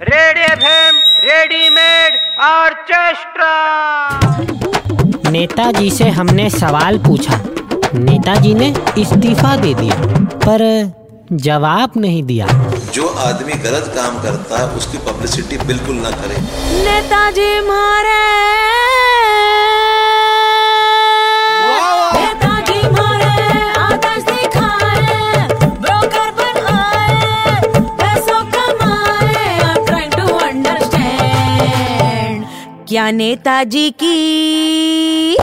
Red FM readymade orchestra नेताजी से हमने सवाल पूछा। नेताजी ने इस्तीफा दे दिया पर जवाब नहीं दिया। जो आदमी गलत काम करता है उसकी पब्लिसिटी बिल्कुल ना करे। नेताजी मारे। क्या नेताजी की?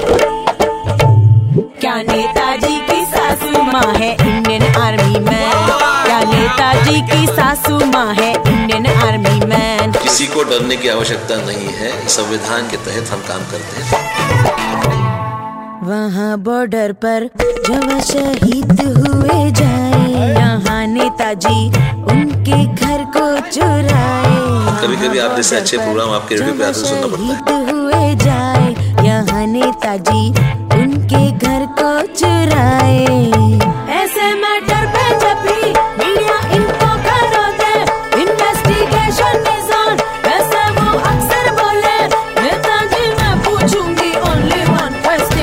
क्या नेताजी की सासू माँ है इंडियन आर्मी मैन? क्या नेताजी की सासू माँ है इंडियन आर्मी मैन? किसी को डरने की आवश्यकता नहीं है। संविधान के तहत हम काम करते हैं। वहाँ बॉर्डर पर जब शहीद हुए जाए। यहाँ नेताजी कभी कभी आप जैसे अच्छे प्रोग्राम आपके रेडियो पे आते सुनना पड़ता है। हुए जाए यहाँ नेताजी उनके घर को चुराए। ऐसे मैटर पे जब भी मीडिया इनको करो दे इन्वेस्टिगेशन इज़ ऑन वो अक्सर बोले नेताजी मैं पूछूँगी ओनली वन क्वेश्चन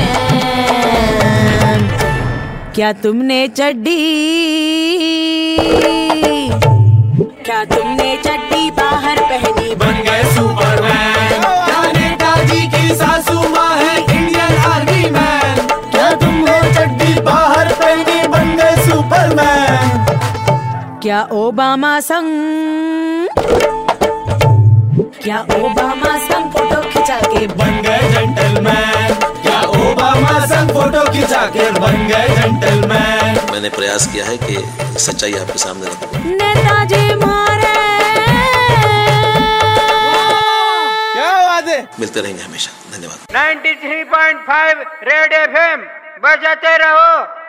क्या तुमने चड्डी? चड्डी बाहर पहनी बन गए सुपरमैन। क्या नेताजी की सासू माँ है इंडियन आर्मी मैन क्या तुम हो चड्डी बाहर पहनी बन गए सुपरमैन। क्या ओबामा संग? क्या ओबामा संग फ़ोटो खिंचा के बन गए जेंटलमैन क्या ओबामा संग फ़ोटो खिंचा के बन गए जेंटलमैन मैंने प्रयास किया है कि सच्चाई आपके सामने रखूँ। नेताजी है मिलते रहेंगे हमेशा। धन्यवाद। 93.5 रेड एफएम बजाते रहो।